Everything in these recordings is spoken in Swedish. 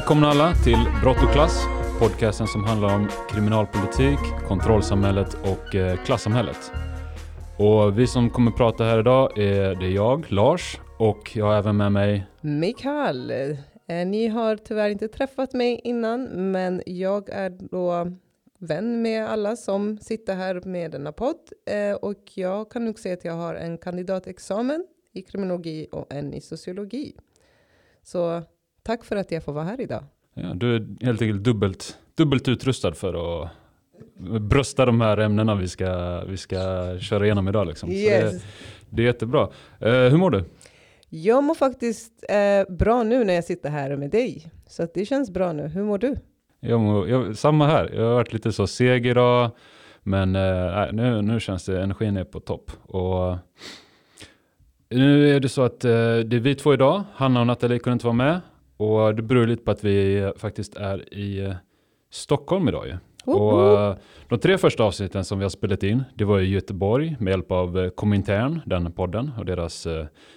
Välkomna alla till Brott och klass, podcasten som handlar om kriminalpolitik, kontrollsamhället och eh, klassamhället. Och vi som kommer prata här idag är det jag, Lars, och jag har även med mig Mikael. Eh, ni har tyvärr inte träffat mig innan, men jag är då vän med alla som sitter här med denna podd eh, och jag kan nog säga att jag har en kandidatexamen i kriminologi och en i sociologi. Så tack för att jag får vara här idag. Ja, du är helt enkelt dubbelt, dubbelt utrustad för att brösta de här ämnena vi ska, vi ska köra igenom idag. Liksom. Yes. Det, det, är jättebra. Uh, hur mår du? Jag mår faktiskt uh, bra nu när jag sitter här med dig. Så det känns bra nu. Hur mår du? Jag mår, jag, samma här. Jag har varit lite så seg idag. Men uh, nu, nu känns det, energin är på topp. Och nu är det så att det är vi två idag. Hanna och Nathalie kunde inte vara med. Och det beror lite på att vi faktiskt är i Stockholm idag ju. Och uh, de tre första avsnitten som vi har spelat in, det var i Göteborg med hjälp av uh, Komintern, den podden och deras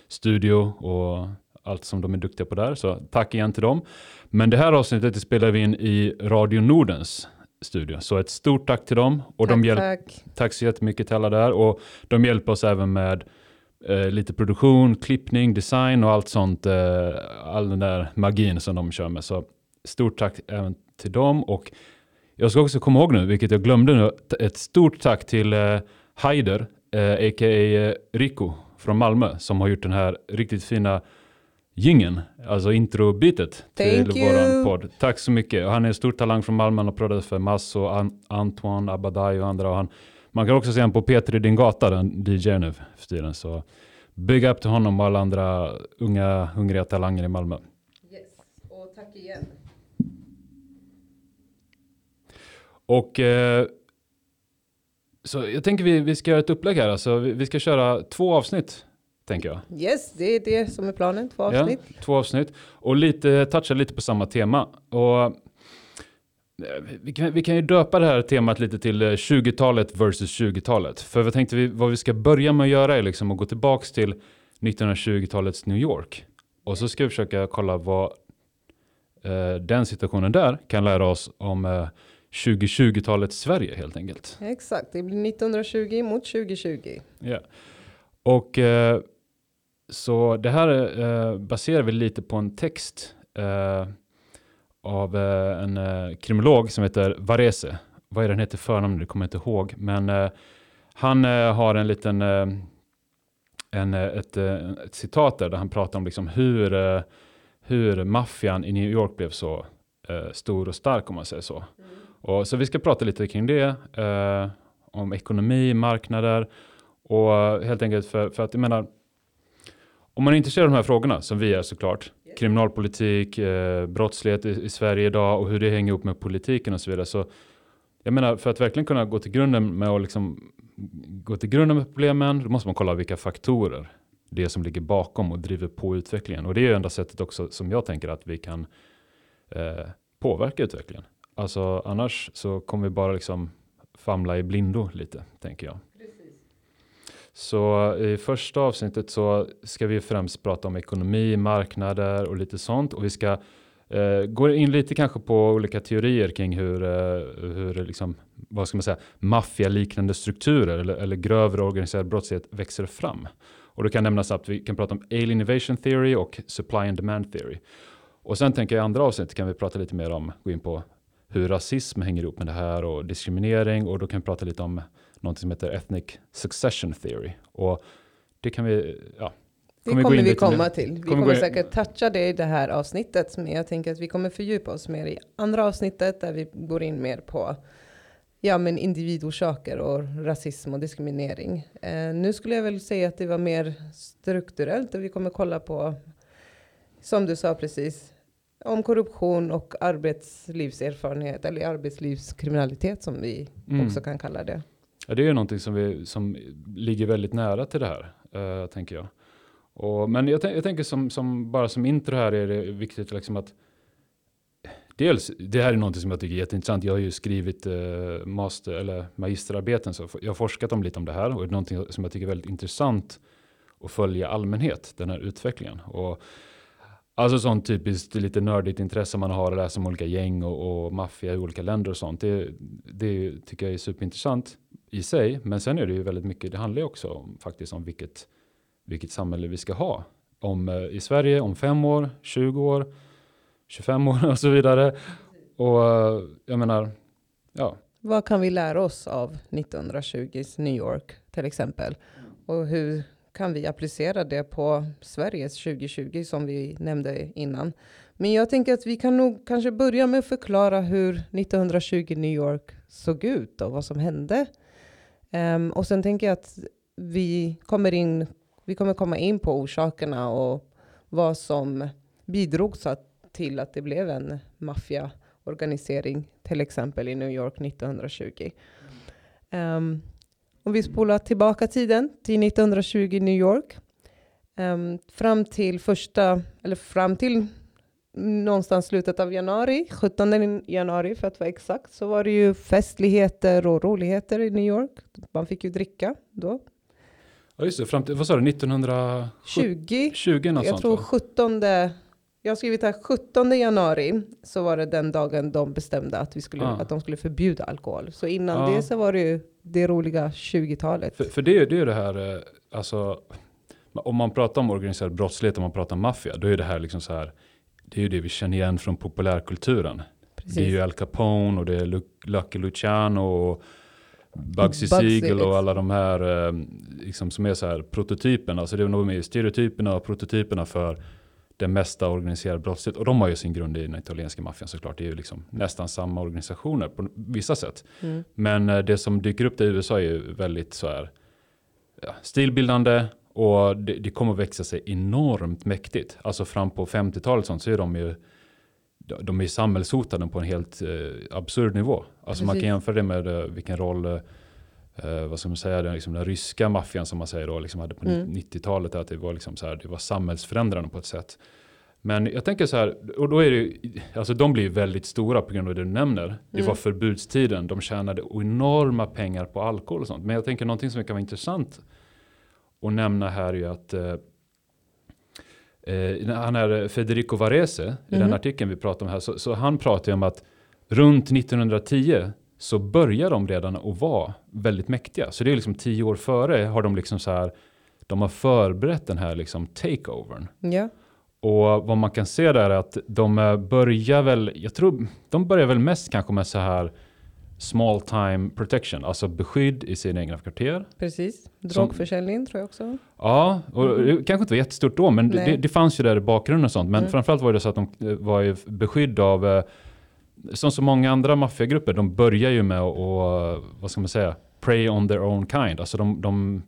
studio och allt som de är duktiga på där. Så tack igen till dem. Men det här avsnittet spelar vi in i Radio Nordens studio. Så ett stort tack till dem. Och tack, de hjälp, tack. tack så jättemycket till alla där. Och de hjälper oss även med eh, lite produktion, klippning, design och allt sånt. Eh, all den där magin som de kör med. Så stort tack även till dem. Och jag ska också komma ihåg nu, vilket jag glömde nu, ett stort tack till eh, Haider, eh, a.k.a. Eh, Rico från Malmö, som har gjort den här riktigt fina gingen, alltså introbitet till Thank våran you. podd. Tack så mycket. Han är en stor talang från Malmö, han har proddat för Masso, An Antoine Abadai och andra. Och han, man kan också se honom på Peter i din gata, den DJ nu för tiden. Så big up till honom och alla andra unga, hungriga talanger i Malmö. Yes. Och tack igen. Och eh, så jag tänker vi, vi ska göra ett upplägg här. Alltså, vi, vi ska köra två avsnitt, tänker jag. Yes, det är det som är planen. Två avsnitt. Ja, två avsnitt. Och lite, toucha lite på samma tema. Och vi kan, vi kan ju döpa det här temat lite till eh, 20-talet versus 20-talet. För vad tänkte vi, vad vi ska börja med att göra är liksom att gå tillbaks till 1920-talets New York. Och så ska vi försöka kolla vad eh, den situationen där kan lära oss om eh, 2020-talets Sverige helt enkelt. Exakt, det blir 1920 mot 2020. Ja. Och eh, så det här eh, baserar vi lite på en text eh, av eh, en eh, kriminolog som heter Varese. Vad är den heter förnamn? Det kommer jag inte ihåg. Men eh, han har en liten en, ett, ett citat där, där han pratar om liksom hur, hur maffian i New York blev så eh, stor och stark om man säger så. Och, så vi ska prata lite kring det, eh, om ekonomi, marknader och helt enkelt för, för att jag menar, om man är intresserad av de här frågorna, som vi är såklart, kriminalpolitik, eh, brottslighet i, i Sverige idag och hur det hänger ihop med politiken och så vidare. Så jag menar, för att verkligen kunna gå till grunden med att liksom, gå till grunden med problemen, då måste man kolla vilka faktorer det är som ligger bakom och driver på utvecklingen. Och det är ju enda sättet också som jag tänker att vi kan eh, påverka utvecklingen. Alltså annars så kommer vi bara liksom famla i blindo lite, tänker jag. Så i första avsnittet så ska vi främst prata om ekonomi, marknader och lite sånt. Och vi ska eh, gå in lite kanske på olika teorier kring hur, eh, hur liksom, vad ska man säga, maffialiknande strukturer eller, eller grövre organiserad brottslighet växer fram. Och då kan nämnas att vi kan prata om alien innovation theory och supply and demand theory. Och sen tänker jag i andra avsnitt kan vi prata lite mer om, gå in på hur rasism hänger ihop med det här och diskriminering och då kan vi prata lite om något som heter ethnic succession theory. Och det kan vi, ja. Det Kommer kommer vi komma mer- till. Vi kommer kommer, säkert toucha det i det här avsnittet. Men jag tänker att vi kommer fördjupa oss mer i andra avsnittet där vi går in mer på ja, men individorsaker och rasism och diskriminering. Eh, nu skulle jag väl säga att det var mer strukturellt och vi kommer kolla på, som du sa precis, om korruption och arbetslivserfarenhet eller arbetslivskriminalitet som vi Mm. också kan kalla det. Ja, det är ju någonting som, vi, som ligger väldigt nära till det här, eh, tänker jag. Och, men jag, jag tänker som, som, bara som intro här är det viktigt liksom att Dels, det här är någonting som jag tycker är jätteintressant. Jag har ju skrivit eh, master, eller magisterarbeten, så jag har forskat om lite om det här och det är någonting som jag tycker är väldigt intressant att följa allmänhet, den här utvecklingen. Och Alltså sånt typiskt lite nördigt intresse man har att läsa om olika gäng och, och maffia i olika länder och sånt. Det, det tycker jag är superintressant i sig. Men sen är det ju väldigt mycket, det handlar ju också om, faktiskt om vilket, vilket samhälle vi ska ha. Om eh, i Sverige om fem år, 20 år, 25 år och så vidare. Och eh, jag menar, ja. Vad kan vi lära oss av 1920s New York till exempel? Och hur kan vi applicera det på Sveriges 2020 som vi nämnde innan? Men jag tänker att vi kan nog kanske börja med att förklara hur 1920 New York såg ut och vad som hände. Um, och sen tänker jag att vi kommer, in, vi kommer komma in på orsakerna och vad som bidrog så att, till att det blev en maffiaorganisering, till exempel i New York 1920. Um, ehm, om vi spolar tillbaka tiden till 1920 New York. Um, fram till första, eller fram till någonstans slutet av januari, 17 januari för att vara exakt, så var det ju festligheter och roligheter i New York. Man fick ju dricka då. Ja just det, fram till, vad sa du, 1920? 20 något Jag sånt, tror va? 17, jag har skrivit här 17 januari så var det den dagen de bestämde att, vi skulle, Ja. att de skulle förbjuda alkohol. Så innan Ja. det så var det ju det roliga 20-talet. För, för det, är- ju det här, eh, alltså, om man pratar om organiserad brottslighet, om man pratar om maffia, då är det här liksom så här, det är ju det vi känner igen från populärkulturen. Precis. Det är ju Al Capone och det är Lu- Lucky Luciano och Bugsy Bugsy, Siegel och alla de här eh, liksom som är så här prototyperna. Alltså det är nog med stereotyperna och prototyperna för den mesta organiserad brottslighet. Och de har ju sin grund i den italienska maffian såklart. Det är ju liksom nästan samma organisationer på vissa sätt. Mm. Men eh, det som dyker upp i USA är ju väldigt så här ja, stilbildande och det, det kommer att växa sig enormt mäktigt. Alltså fram på 50-talet sånt så är de ju de är samhällshotade på en helt eh, absurd nivå. Alltså man kan Precis. jämföra det med eh, vilken roll eh, vad ska man säga, den, liksom den ryska maffian som man säger då, liksom hade på Mm. 90-talet, att det var, liksom så här, det var samhällsförändrande på ett sätt. Men jag tänker så här, och då är det ju, alltså de blir ju väldigt stora på grund av det du nämner. Det Mm. var förbudstiden, de tjänade enorma pengar på alkohol och sånt. Men jag tänker någonting som kan vara intressant att nämna här är ju att eh, eh, han är Federico Varese, i den Mhm. artikeln vi pratar om här, så, så han pratar ju om att runt 1910 så börjar de redan att vara väldigt mäktiga. Så det är liksom tio år före har de liksom så här, de har förberett den här liksom takeovern. Ja, Och vad man kan se där är att de eh, börjar väl, jag tror, de börjar väl mest kanske med så här small time protection, alltså beskydd i sina egna kvarter. precis. Drogförsäljning tror jag också. Ja, och Mhm. det kanske inte var jättestort då, men det, det, fanns ju där i bakgrunden och sånt. Men Mm. framförallt var det så att de eh, var ju beskydd av, eh, som så många andra maffiagrupper, de börjar ju med att, vad ska man säga, prey on their own kind. Alltså de, de,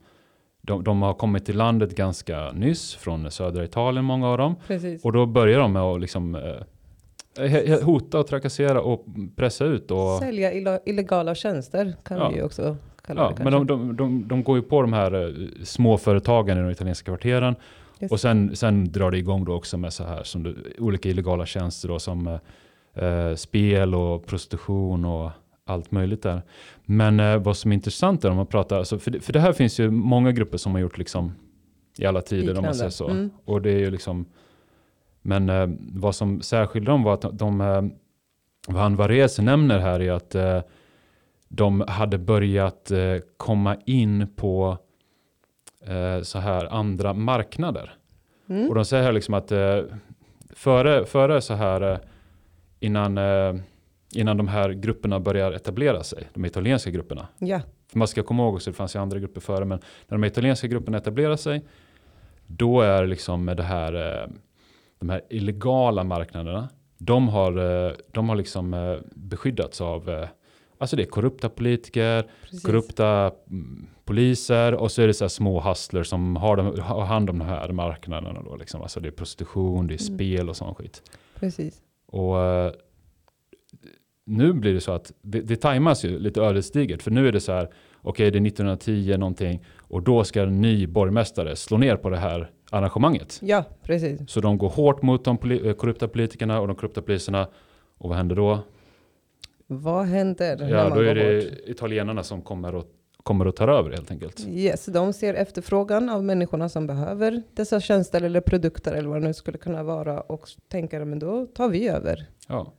de, de har kommit till landet ganska nyss, från södra Italien, många av dem. Precis. Och då börjar de med att liksom, eh, hota och trakassera och pressa ut. Och, Sälja illa- illegala tjänster kan Ja. vi ju också kalla ja, det men kanske. de, de, de går ju på de här eh, småföretagen i de italienska kvarteren. Just Och sen, sen drar det igång då också med så här som du, olika illegala tjänster då, som eh, eh, spel och prostitution och allt möjligt där. Men eh, vad som är intressant är om man pratar, alltså, för, det, för det här finns ju många grupper som har gjort liksom i alla tider om man Liknande. säger så. Mm. Och det är ju liksom, men eh, vad som särskilde dem var att de, eh, vad han Varese nämner här är att eh, de hade börjat eh, komma in på så här andra marknader. Mm. Och de säger här liksom att före, före så här innan, eh, innan de här grupperna börjar etablera sig, de italienska grupperna. Ja, För man ska komma ihåg också, det fanns ju andra grupper före, men när de italienska grupperna etablerar sig, då är liksom det här, eh, de här illegala marknaderna, de har, eh, de har liksom beskyddats av, alltså det är korrupta politiker, precis. korrupta mm, poliser och så är det så här små hustlers som har, de, har hand om de här marknaderna. Då, liksom. Alltså det är prostitution, det är Mm. spel och sån skit. precis. Och eh, nu blir det så att det, det tajmas ju lite ödesdigert. För nu är det så här, okej det är 1910 någonting och då ska en ny borgmästare slå ner på det här arrangemanget. Ja, precis. Så de går hårt mot de poli- eh, korrupta politikerna och de korrupta poliserna. Och vad händer då? Vad händer Ja, då är det bort? italienarna som kommer och kommer och tar över helt enkelt. Yes, de ser efterfrågan av människorna som behöver dessa tjänster eller produkter eller vad det nu skulle kunna vara och tänker men då tar vi över. Ja.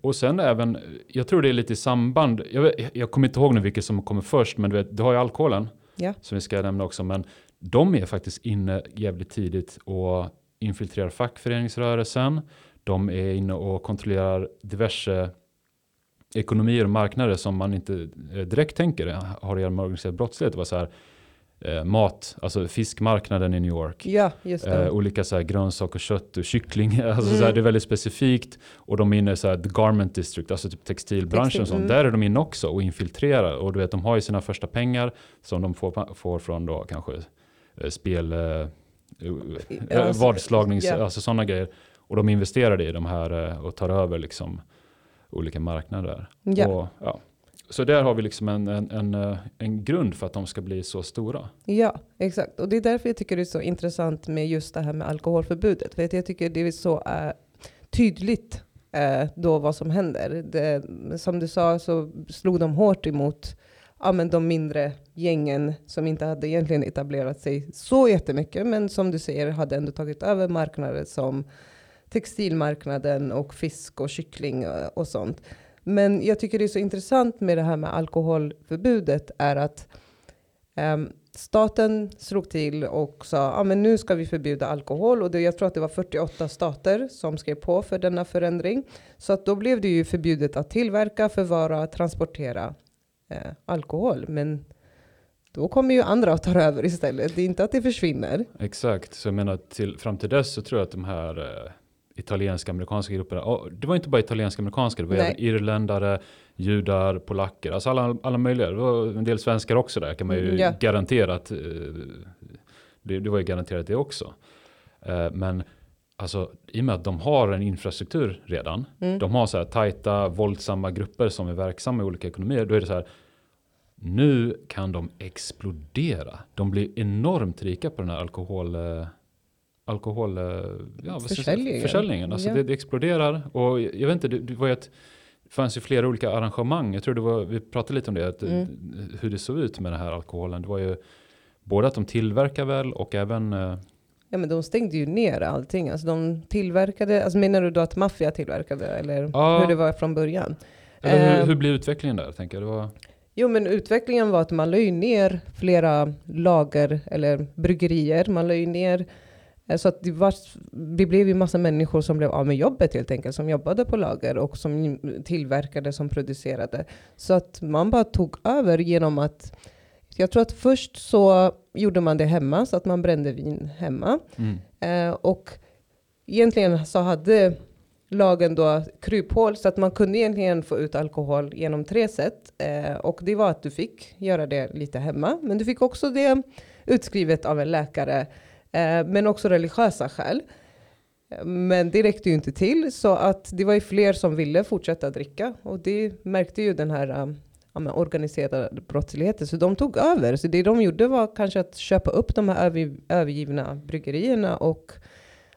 Och sen även, jag tror det är lite i samband, jag, vet, jag kommer inte ihåg nu vilket som kommer först, men du vet, du har ju alkoholen, Ja. som vi ska nämna också, men de är faktiskt inne jävligt tidigt och infiltrerar fackföreningsrörelsen. De är inne och kontrollerar diverse ekonomier och marknader som man inte eh, direkt tänker har att göra med organiserad brottslighet. Det var så här, eh, mat, alltså fiskmarknaden i New York. Ja. Eh, olika så här grönsaker, kött och kyckling. Alltså Mm. så här, det är väldigt specifikt. Och de är inne i så här, the garment district, alltså typ textilbranschen Textil, och sånt. mm. Där är de inne också och infiltrerar. Och du vet, de har ju sina första pengar som de får, får från då kanske eh, spel, eh, eh, Ja, så- vadslagnings, ja. alltså sådana grejer. Och de investerar i de här eh, och tar över liksom olika marknader. Ja. Och, ja. Så där har vi liksom en, en, en, en grund för att de ska bli så stora. Ja, exakt. Och det är därför jag tycker det är så intressant med just det här med alkoholförbudet. För att jag tycker det är så eh, tydligt eh, då vad som händer. Det, som du sa så slog de hårt emot ja, men de mindre gängen som inte hade egentligen etablerat sig så jättemycket, men som du säger hade ändå tagit över marknader som textilmarknaden och fisk och kyckling eh, och sånt. Men jag tycker det är så intressant med det här med alkoholförbudet är att um, staten slog till och sa ah, men nu ska vi förbjuda alkohol och det, jag tror att det var 48 stater som skrev på för denna förändring. Så att då blev det ju förbjudet att tillverka, förvara, transportera eh, alkohol. Men då kommer ju andra att ta över istället. Det är inte att det försvinner. Exakt, så jag menar till, fram till dess så tror jag att de här eh, italienska amerikanska grupperna, och det var inte bara italienska amerikanska, det var Nej. även irländare, judar, polacker, alltså alla, alla möjliga. Det var en del svenskar också där kan man ju Mm, ja. garanterat, eh, det, det var ju garanterat det också. Eh, men alltså i och med att de har en infrastruktur redan, Mm. de har så här tajta, våldsamma grupper som är verksamma i olika ekonomier, då är det så här, nu kan de explodera. De blir enormt rika på den här alkohol... eh, Alkohol... eh, Ja? Försäljningen. Försäljningen. Alltså Ja. det, det exploderar. Och jag vet inte, det, det var ju ett... Fanns ju flera olika arrangemang. Jag tror det var, vi pratade lite om det, att, Mm. hur det såg ut med den här alkoholen. Det var ju både att de tillverkar väl och även... eh, Ja, men de stängde ju ner allting. Alltså de tillverkade, alltså menar du då att maffia tillverkade eller Ja. hur det var från början? Eller hur, Eh, hur blir utvecklingen där? Tänker jag. Det var, Jo, men utvecklingen var att man la ju ner flera lager eller bryggerier. Man la ju ner så att det, var, det blev ju massa människor som blev av med jobbet helt enkelt, som jobbade på lager och som tillverkade, som producerade. Så att man bara tog över genom att, jag tror att först så gjorde man det hemma, så att man brände vin hemma. mm. Eh, och egentligen så hade lagen då kryphål så att man kunde egentligen få ut alkohol genom tre sätt. Eh, och det var att du fick göra det lite hemma, men du fick också det utskrivet av en läkare, eh, Eh, men också religiösa skäl. Eh, men det räckte ju inte till, så att det var ju fler som ville fortsätta dricka. Och det märkte ju den här eh, ja, men organiserade brottsligheten, så de tog över. Så det de gjorde var kanske att köpa upp de här över, övergivna bryggerierna och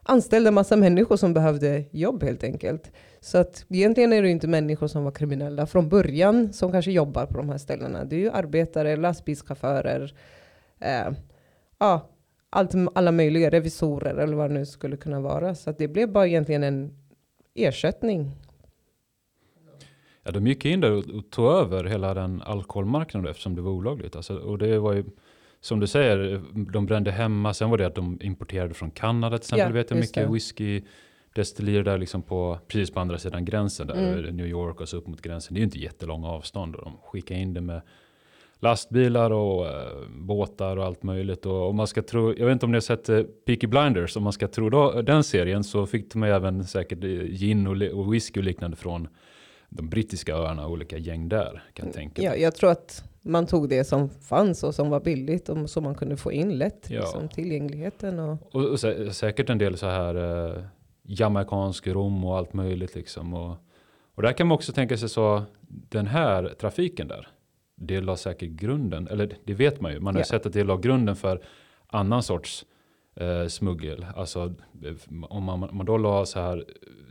anställde massa människor som behövde jobb helt enkelt. Så att egentligen är det ju inte människor som var kriminella från början som kanske jobbar på de här ställena. Det är ju arbetare, lastbilschaufförer, eh, ja, allt, alla möjliga revisorer eller vad det nu skulle kunna vara. Så att det blev bara egentligen en ersättning. Ja, de gick in där och, och tog över hela den alkoholmarknaden eftersom det var olagligt. Alltså, och det var ju, som du säger, de brände hemma. Sen var det att de importerade från Kanada till exempel. Ja, vet jag mycket det. whisky destillerier där liksom på, precis på andra sidan gränsen där, Mm. New York och så upp mot gränsen. Det är ju inte jättelånga avstånd och de skickar in det med lastbilar och eh, båtar och allt möjligt. Och om man ska tro, jag vet inte om ni har sett eh, Peaky Blinders, om man ska tro då, den serien så fick de även säkert eh, gin och, och whisky och liknande från de brittiska öarna och olika gäng där kan jag tänka. Ja, jag tror att man tog det som fanns och som var billigt och som man kunde få in lätt. Ja. Liksom, tillgängligheten och Och, och sä säkert en del så här eh, jamaicansk rom och allt möjligt liksom. Och, och där kan man också tänka sig så, den här trafiken där, det la säkert grunden, eller det vet man ju, man har Ja. sett att det la grunden för annan sorts eh, smuggel. Alltså eh, om man, man då la så här,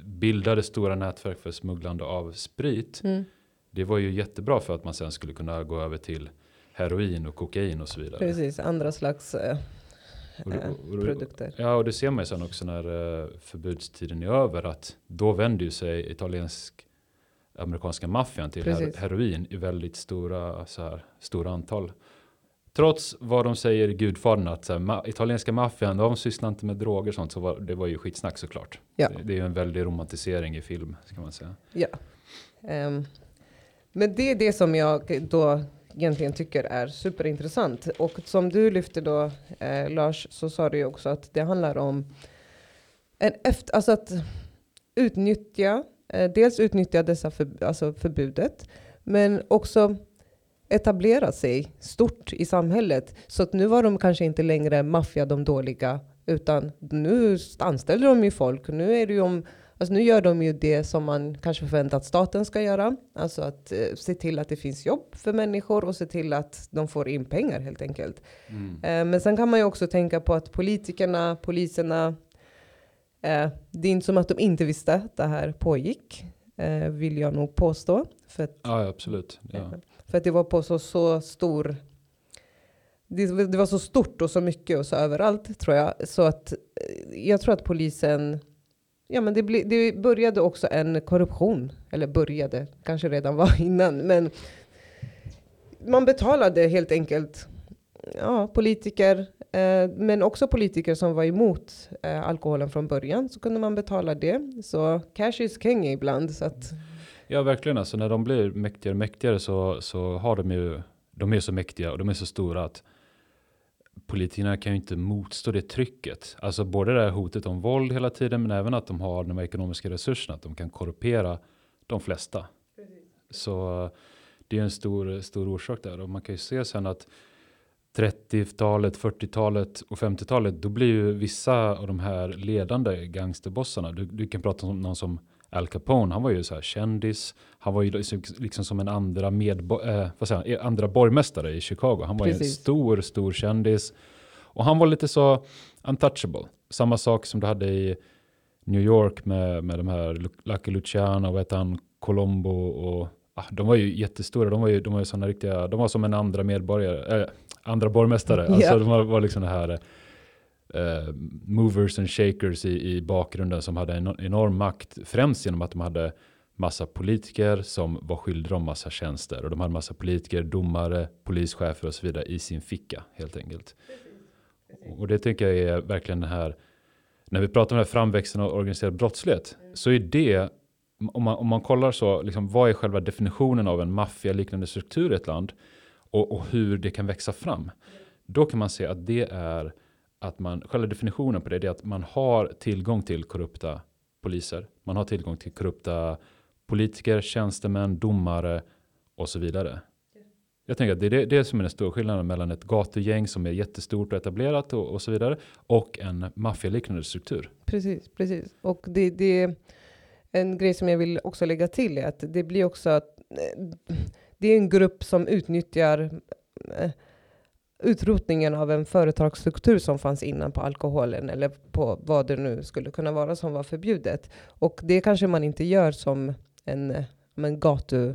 bildade stora nätverk för smugglande av sprit, mm. det var ju jättebra för att man sen skulle kunna gå över till heroin och kokain och så vidare. Precis, andra slags eh, Och eh, och det- produkter. Ja, och det ser man ju sen också när eh, förbudstiden är över att då vänder ju sig italiensk amerikanska maffian till Precis. heroin i väldigt stora, så här, stora antal. Trots vad de säger i Gudfadern att så här, ma italienska maffian, de sysslar inte med droger och sånt, så var, det var ju skitsnack såklart. Ja. Det, det är ju en väldig romantisering i film, ska man säga. Ja. Ehm, men det är det som jag då egentligen tycker är superintressant. Och som du lyfte då, eh, Lars, så sa du ju också att det handlar om en efter, alltså att utnyttja, eh, dels utnyttja dessa för, alltså förbudet, men också etablera sig stort i samhället. Så att nu var de kanske inte längre maffia, de dåliga, utan nu anställer de ju folk. Nu är det om Alltså nu gör de ju det som man kanske förväntar att staten ska göra. Alltså att eh, se till att det finns jobb för människor och se till att de får in pengar helt enkelt. Eh, men sen kan man ju också tänka på att politikerna, poliserna, eh, det är inte som att de inte visste att det här pågick, eh, vill jag nog påstå. För att, Ja, absolut. Ja. för att det var på så, så stor det, det var så stort och så mycket och så överallt tror jag. Så att eh, jag tror att polisen Ja, men det, bli, det började också en korruption. Eller började, kanske redan var innan. Men man betalade helt enkelt ja, politiker, eh, men också politiker som var emot eh, alkoholen från början. Så kunde man betala det. Så cash is king ibland. Så att, Ja, verkligen. Alltså, när de blir mäktigare och mäktigare så, så har de ju, de är så mäktiga och de är så stora att politikerna kan ju inte motstå det trycket. Alltså både det här hotet om våld hela tiden, men även att de har de ekonomiska resurserna, att de kan korrumpera de flesta. Så det är en stor, stor orsak där och man kan ju se sen att 30-talet, 40-talet och 50-talet, då blir ju vissa av de här ledande gangsterbossarna, du, du kan prata om någon som Al Capone, han var ju så här kändis, han var ju liksom, liksom som en andra, medbo- eh, vad säger han, andra borgmästare i Chicago, han var ju en Precis. stor, stor kändis. Och han var lite så untouchable, samma sak som du hade i New York med, med de här Lu- Lucky Luciano, vad heter han, Colombo och ah, de var ju jättestora, de var ju, de var ju såna riktiga, de var som en andra medborgare, eh, andra borgmästare, alltså Ja. de var, var liksom det här eh, movers and shakers i, i bakgrunden som hade en enorm makt, främst genom att de hade massa politiker som var skyldiga om massa tjänster. Och de hade massa politiker, domare, polischefer och så vidare i sin ficka helt enkelt. Och det tycker jag är verkligen det här, när vi pratar om den här framväxten av organiserad brottslighet, så är det, om man, om man kollar så, liksom, vad är själva definitionen av en maffialiknande struktur i ett land och, och hur det kan växa fram, då kan man se att det är att man, själva definitionen på det, det är att man har tillgång till korrupta poliser, man har tillgång till korrupta politiker, tjänstemän, domare och så vidare. Jag tänker att det är det, det som är den stora skillnaden mellan ett gatugäng som är jättestort och etablerat och, och så vidare och en maffialiknande struktur. Precis, precis. Och det, det en grej som jag vill också lägga till är att det blir också att eh, det är en grupp som utnyttjar eh, utrotningen av en företagsstruktur som fanns innan på alkoholen eller på vad det nu skulle kunna vara som var förbjudet. Och det kanske man inte gör som en, en gatu,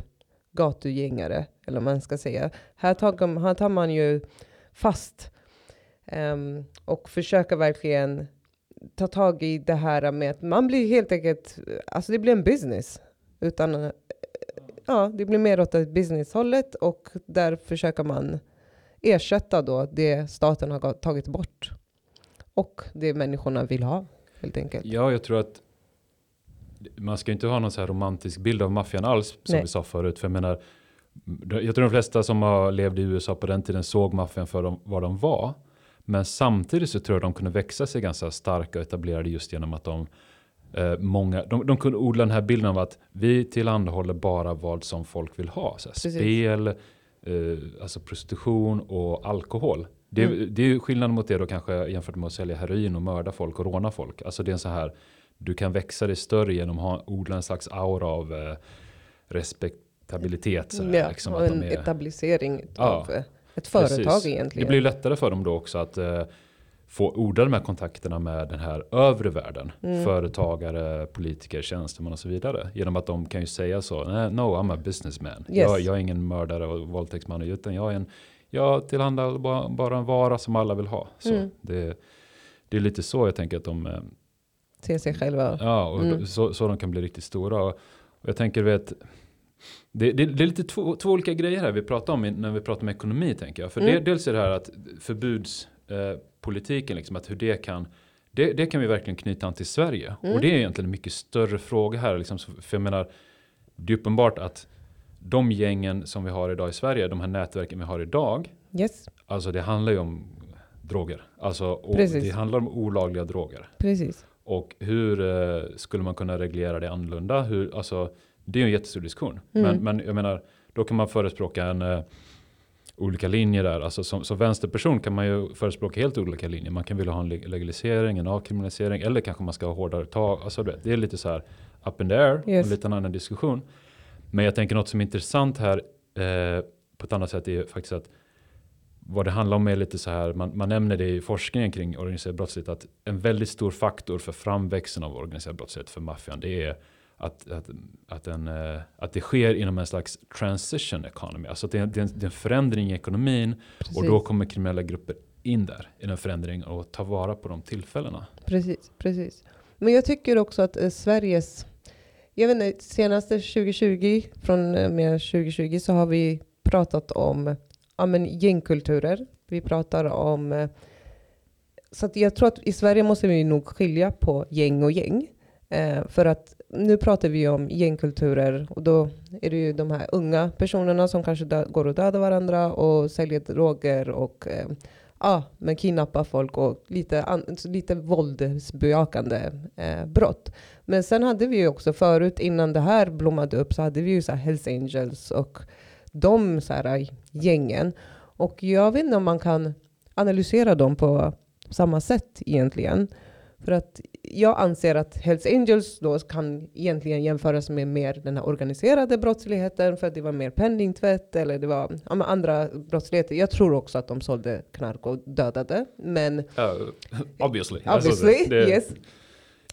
gatugängare, eller vad man ska säga. Här tar, här tar man ju fast um, och försöker verkligen ta tag i det här med att man blir helt enkelt, alltså det blir en business. Utan, eh, ja, det blir mer åt det businesshållet och där försöker man ersätta då det staten har tagit bort. Och det människorna vill ha, helt enkelt. Ja, jag tror att man ska inte ha någon så här romantisk bild av maffian alls, som Nej. vi sa förut. För jag menar, jag tror de flesta som har levt i USA på den tiden såg maffian för de, vad de var. Men samtidigt så tror jag de kunde växa sig ganska starka och etablerade just genom att de eh, många, de, de kunde odla den här bilden av att vi tillhandahåller bara vad som folk vill ha. Så spel, eh, alltså prostitution och alkohol. Det, Mm. det är skillnaden mot det då kanske jämfört med att sälja heroin och mörda folk och råna folk. Alltså det är en så här, du kan växa dig större genom att odla en slags aura av eh, respektabilitet. Så här, Ja, liksom, och att en är- etablering Ja, av ett företag Precis. egentligen. Det blir lättare för dem då också att eh, få odla de här kontakterna med den här övre världen. Mm. Företagare, politiker, tjänstemän och så vidare. Genom att de kan ju säga så. "Nej, No, I'm a businessman. Yes. Jag, jag är ingen mördare och våldtäktsman. Utan jag är en, ja, tillhandahålla bara, bara en vara som alla vill ha. Så Mm. det, det är lite så jag tänker att de, eh, Se sig själva. ja, och Mm. så, så de kan bli riktigt stora. Och, och jag tänker, vet, det, det, det är lite två, två olika grejer här vi pratar om när vi pratar om ekonomi tänker jag. För Mm. det, dels är det här att förbudspolitiken, eh, politiken, liksom, att hur det kan det, det kan vi verkligen knyta an till Sverige. Mm. Och det är egentligen en mycket större fråga här. Liksom, för jag menar, det är uppenbart att de gängen som vi har idag i Sverige, de här nätverken vi har idag, Yes, alltså det handlar ju om droger. Alltså, det handlar om olagliga droger. precis. Och hur eh, skulle man kunna reglera det annorlunda? Hur, alltså, det är ju en jättestor diskussion. Mm. Men, men jag menar, då kan man förespråka en eh, olika linjer där. Alltså som, som vänsterperson kan man ju förespråka helt olika linjer. Man kan vilja ha en leg- legalisering, en avkriminalisering eller kanske man ska ha hårdare tag. Alltså det är lite så här up in the air, Yes. en liten annan diskussion. Men jag tänker något som är intressant här eh, på ett annat sätt är faktiskt att vad det handlar om är lite så här, man, man nämner det i forskningen kring organiserad brottslighet, att en väldigt stor faktor för framväxten av organiserad brottslighet för maffian, det är att, att, att, en, eh, att det sker inom en slags transition economy. Alltså att det är, det är, en, det är en förändring i ekonomin Precis. och då kommer kriminella grupper in där i den förändringen och ta vara på de tillfällena. Precis, precis. Men jag tycker också att eh, Sveriges, jag vet inte, senaste 2020, från eh, med 2020 så har vi pratat om ja, men gängkulturer. Vi pratar om, eh, så att jag tror att i Sverige måste vi nog skilja på gäng och gäng. Eh, för att nu pratar vi om gängkulturer och då är det ju de här unga personerna som kanske dö- går och dödar varandra och säljer droger och eh, ja, men kidnappar folk och lite, an, lite våldsbejakande eh, brott. Men sen hade vi ju också förut, innan det här blommade upp, så hade vi ju så här Hells Angels och de så här gängen. Och jag vet inte om man kan analysera dem på samma sätt egentligen. För att jag anser att Hells Angels då kan egentligen jämföras med mer den här organiserade brottsligheten för att det var mer penningtvätt eller det var ja, andra brottsligheter. Jag tror också att de sålde knark och dödade. Men obviously. obviously, Alltså, det är yes.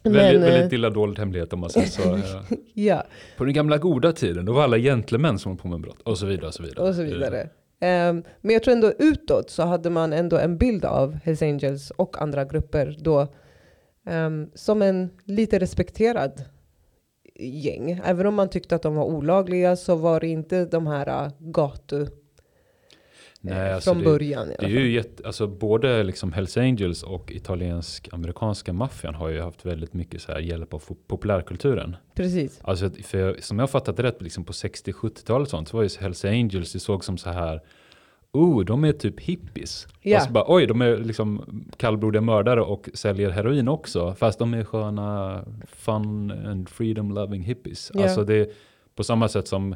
Men, eh, väldigt illa dold hemlighet om man säger så. ja. På den gamla goda tiden, då var alla gentlemän som höll på med brott. Och så vidare. Och så vidare. och så vidare. Ehm, men jag tror ändå utåt så hade man ändå en bild av Hells Angels och andra grupper då ehm, som en lite respekterad gäng. Även om man tyckte att de var olagliga så var det inte de här uh, gatu Nej, eh, alltså från det- början. Det är ju jätte, alltså både liksom Hells Angels och italiensk-amerikanska maffian har ju haft väldigt mycket så här hjälp av populärkulturen. Precis. Alltså för som jag fattat rätt, liksom på 60-70-talet och sånt, så var ju Hells Angels, det såg som så här, oh, de är typ hippies. Ja. Och så bara, oj, de är liksom kallblodiga mördare och säljer heroin också, fast de är sköna, fun and freedom loving hippies. Ja. Alltså det, på samma sätt som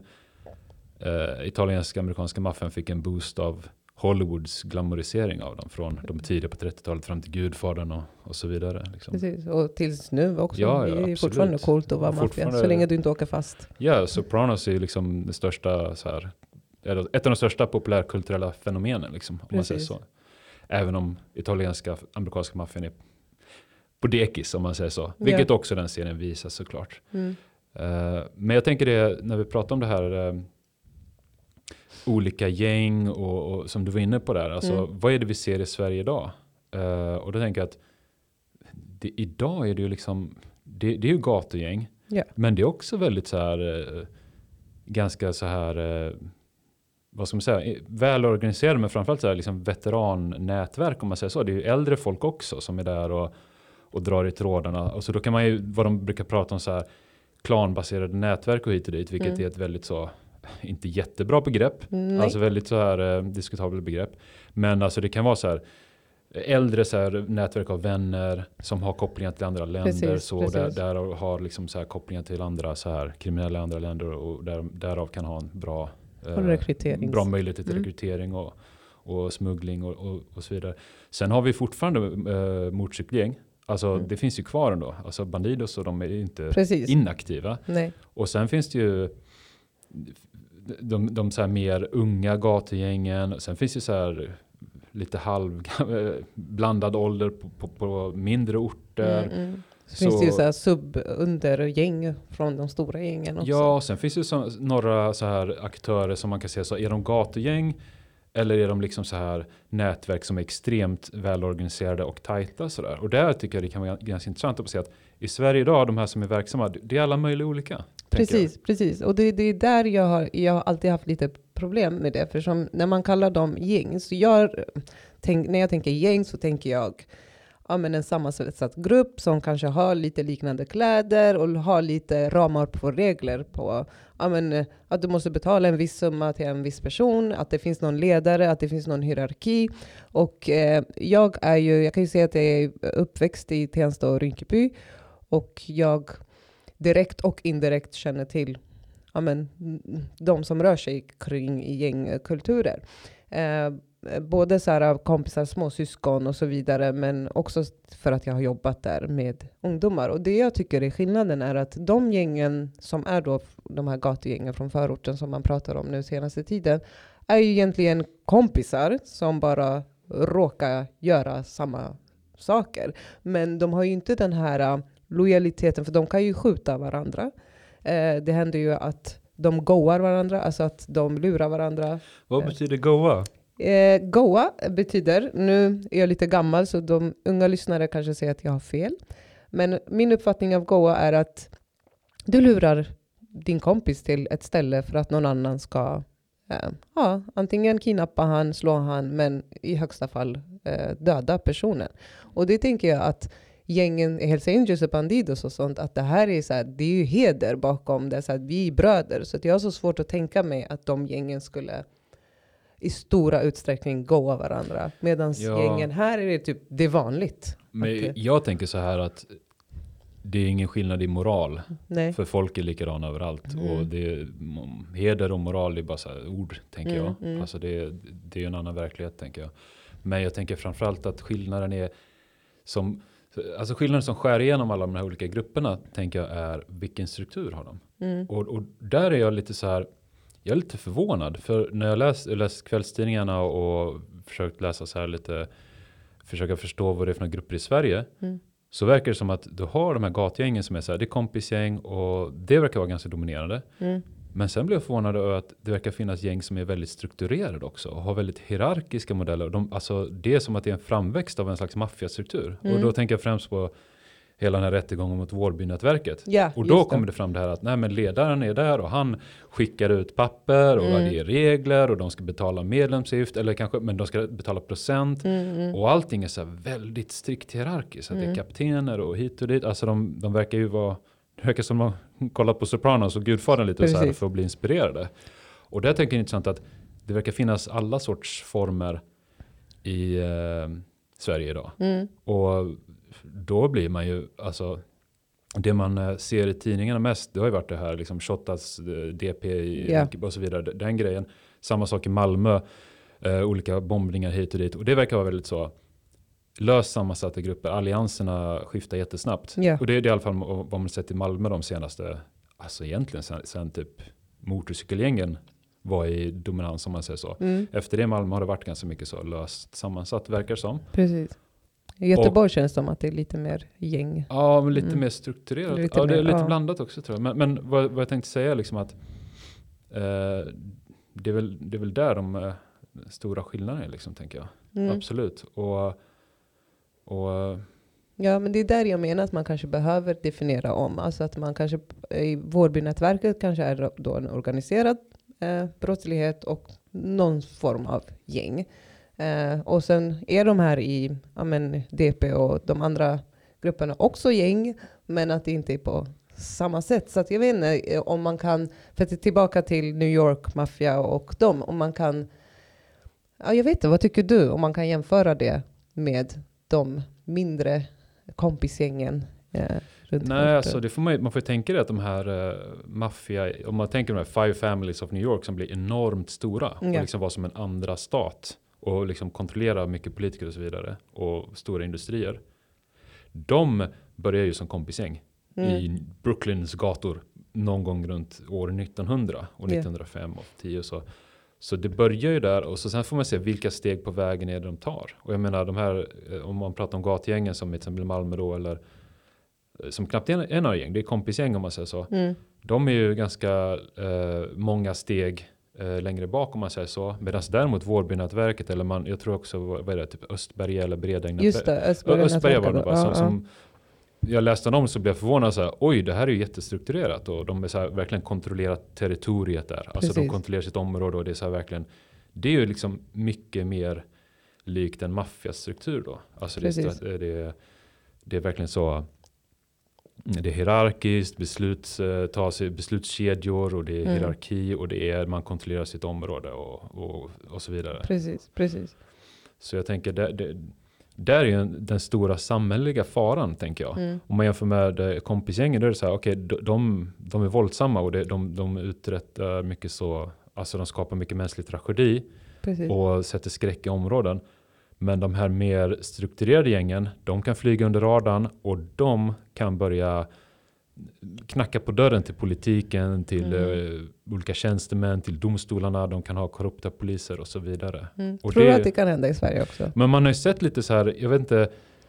eh, italienska amerikanska maffian fick en boost av Hollywoods glamorisering av dem från de tidiga på 30-talet fram till Gudfadern och, och så vidare. Liksom. Precis. Och tills nu också. Ja, ja, det är absolut. fortfarande coolt att vara maffia. Så länge du inte åker fast. Ja, Sopranos är liksom det största, så här, ett av de största populärkulturella fenomenen, liksom, om man säger så. Även om italienska, amerikanska maffian är på dekis, om man säger så. Vilket också den serien visar såklart. Mm. Eh, men jag tänker det, när vi pratar om det här eh, olika gäng och, och som du var inne på där, alltså Mm. vad är det vi ser i Sverige idag? Eh, och då tänker jag att det, idag är det ju liksom, det, det är ju gatugäng, Ja. men det är också väldigt så här, ganska så här, vad ska man säga, välorganiserade men framförallt så här liksom veterannätverk om man säger så. Det är ju äldre folk också som är där och, och drar i trådarna. Och så då kan man ju, vad de brukar prata om så här, klanbaserade nätverk och hit och dit, vilket Mm. är ett väldigt så, inte jättebra begrepp, Nej. alltså väldigt så här eh, diskutabelt begrepp. Men alltså det kan vara så här, äldre så här, nätverk av vänner som har kopplingar till andra länder. Precis, så precis. Där, där har liksom så här kopplingar till andra så här, kriminella i andra länder och där, därav kan ha en bra, bra möjlighet till Mm. rekrytering och, och smuggling och, och, och så vidare. Sen har vi fortfarande eh, motorcykelgäng. Alltså Mm. det finns ju kvar ändå. Alltså Bandidos och de är inte Precis. inaktiva. Nej. Och sen finns det ju de, de så mer unga gatugängen. Sen finns det så här lite halv blandad ålder på, på, på mindre orter. Mm, mm. Så, Så- finns det ju så här sub-undergäng från de stora gängen också. Ja, och sen finns det så, några så här aktörer som man kan säga så är de gatugäng Eller är de liksom så här nätverk som är extremt välorganiserade och tajta sådär? Och där tycker jag det kan vara ganska intressant att se att i Sverige idag, de här som är verksamma, det är alla möjliga olika. Precis, precis. Och det, det är där jag har, jag har alltid haft lite problem med det. För som, när man kallar dem gäng, så jag, tänk, när jag tänker gäng så tänker jag ja, men en sammansatt grupp som kanske har lite liknande kläder och har lite ramar på regler på ja, men, eh, att du måste betala en viss summa till en viss person, att det finns någon ledare, att det finns någon hierarki. Och eh, jag är ju, jag kan ju säga att jag är uppväxt i Tensta och Rinkeby och jag direkt och indirekt känner till ja, men, de som rör sig kring gängkulturer. Eh, Eh, både så här, kompisar, småsyskon och så vidare, men också för att jag har jobbat där med ungdomar. Och det jag tycker är skillnaden är att de gängen som är då de här gatugängen från förorten som man pratar om nu senaste tiden, är ju egentligen kompisar som bara råkar göra samma saker. Men de har ju inte den här äh, lojaliteten, för de kan ju skjuta varandra. Eh, det händer ju att de goar varandra, alltså att de lurar varandra. Vad betyder goa? Eh, goa betyder, nu är jag lite gammal så de unga lyssnare kanske säger att jag har fel. Men min uppfattning av goa är att du lurar din kompis till ett ställe för att någon annan ska eh, ja, antingen kidnappa han, slå han, men i högsta fall eh, döda personen. Och det tänker jag att gängen Hells Angels och Bandidos och sånt, att det här är så här, det är ju heder bakom det, så att vi är bröder. Så jag har så svårt att tänka mig att de gängen skulle i stora utsträckning goa varandra. Medan ja. gängen här är det typ, det är vanligt. Men jag tänker så här att det är ingen skillnad i moral. Nej. För folk är likadana överallt. Mm. Och det är, heder och moral är bara så ord, tänker mm, jag. Mm. Alltså det, det är en annan verklighet, tänker jag. Men jag tänker framförallt att skillnaden är som Alltså skillnaden som skär igenom alla de här olika grupperna tänker jag är vilken struktur har de? Mm. Och, och, där är jag lite så här, jag är lite förvånad. För när jag läst, läst kvällstidningarna och försökt läsa så här lite, försöka förstå vad det är för några grupper i Sverige. Mm. Så verkar det som att du har de här gatgängen som är så här, det är kompisgäng och det verkar vara ganska dominerande. Mm. Men sen blev jag förvånad över att det verkar finnas gäng som är väldigt strukturerade också och har väldigt hierarkiska modeller. De, alltså, det är som att det är en framväxt av en slags maffiastruktur. Mm. Och då tänker jag främst på hela den här rättegången mot Vårbynätverket. Ja, och då kommer det fram det här att nej, men ledaren är där och han skickar ut papper och mm. är regler och de ska betala medlemsavgift eller kanske men de ska betala procent mm, mm. och allting är så väldigt strikt hierarkiskt. Mm. Det är mm. kaptener och hit och dit. Alltså de, de verkar ju vara det verkar som att man kollat på Sopranos och Gudfadern lite så här för att bli inspirerade. Och där tänker jag intressant att det verkar finnas alla sorts former i eh, Sverige idag. Mm. Och då blir man ju, alltså det man eh, ser i tidningarna mest, det har ju varit det här liksom Shottaz eh, DP yeah. och så vidare. Den grejen. Samma sak i Malmö, eh, olika bombningar hit och dit. Och det verkar vara väldigt så löst sammansatta grupper. Allianserna skiftar jättesnabbt. Yeah. Och det är i alla fall vad man sett i Malmö de senaste, alltså egentligen sen, sen typ motorcykelgängen var i dominans om man säger så. Mm. Efter det i Malmö har det varit ganska mycket så löst sammansatt verkar som. Precis. I Göteborg och, känns det som att det är lite mer gäng. Ja, men lite mm. mer strukturerat. Lite ja, det är lite ja. blandat också tror jag. Men, men vad, vad, jag tänkte säga liksom att eh, det, är väl, det är väl där de eh, stora skillnaderna är liksom tänker jag. Mm. Absolut. Och och, ja, men det är där jag menar att man kanske behöver definiera om. Alltså att man kanske i Vårbynätverket kanske är då en organiserad eh, brottslighet och någon form av gäng. Eh, och sen är de här i ja, men DP och de andra grupperna också gäng, men att det inte är på samma sätt. Så att jag vet inte eh, om man kan, för att tillbaka till New York maffia och dem, om man kan, ja, jag vet inte, vad tycker du om man kan jämföra det med de mindre kompisgängen eh, Nej, alltså det får man, man får tänka det att de här uh, maffia, om man tänker de här Five Families of New York som blir enormt stora ja. och liksom var som en andra stat och liksom kontrollera mycket politiker och så vidare och stora industrier. De börjar ju som kompisgäng mm. i Brooklyns gator någon gång runt år 1900 och 1905 och 10 så. Så det börjar ju där och så sen får man se vilka steg på vägen är det de tar. Och jag menar de här, eh, om man pratar om gatgängen som till exempel Malmö då eller eh, som knappt är en av gäng, det är kompisgäng om man säger så. Mm. De är ju ganska eh, många steg eh, längre bak om man säger så. Medan däremot Vårbynätverket eller man, jag tror också vad är det, typ Östberga eller Bredäng. Just det, Östberga, Östberga var det bara, som, som jag läste om så blev jag förvånad så här, oj det här är ju jättestrukturerat och de är så här, verkligen kontrollerat territoriet där. Alltså de Precis. kontrollerar sitt område och det är så här verkligen, det är ju liksom mycket mer likt en maffiastruktur då. Alltså det är, Precis. det, är, det är verkligen så, det är hierarkiskt, beslut eh, tas beslutskedjor och det är Mm. hierarki och det är, man kontrollerar sitt område och, och, och så vidare. Precis, precis. Så jag tänker, det, det, där är ju en- den stora samhälleliga faran tänker jag. Mm. Om man jämför med eh, kompisgängen, då är det så här, okej, de, de, de är våldsamma och det, de, de uträttar mycket så, alltså de skapar mycket mänsklig tragedi precis. och sätter skräck i områden. Men de här mer strukturerade gängen, de kan flyga under radarn och de kan börja knacka på dörren till politiken, till Mm. eh, olika tjänstemän, till domstolarna, de kan ha korrupta poliser och så vidare. Mm. och Tror du det- att det kan hända i Sverige också? Men man har ju sett lite så här, jag vet inte,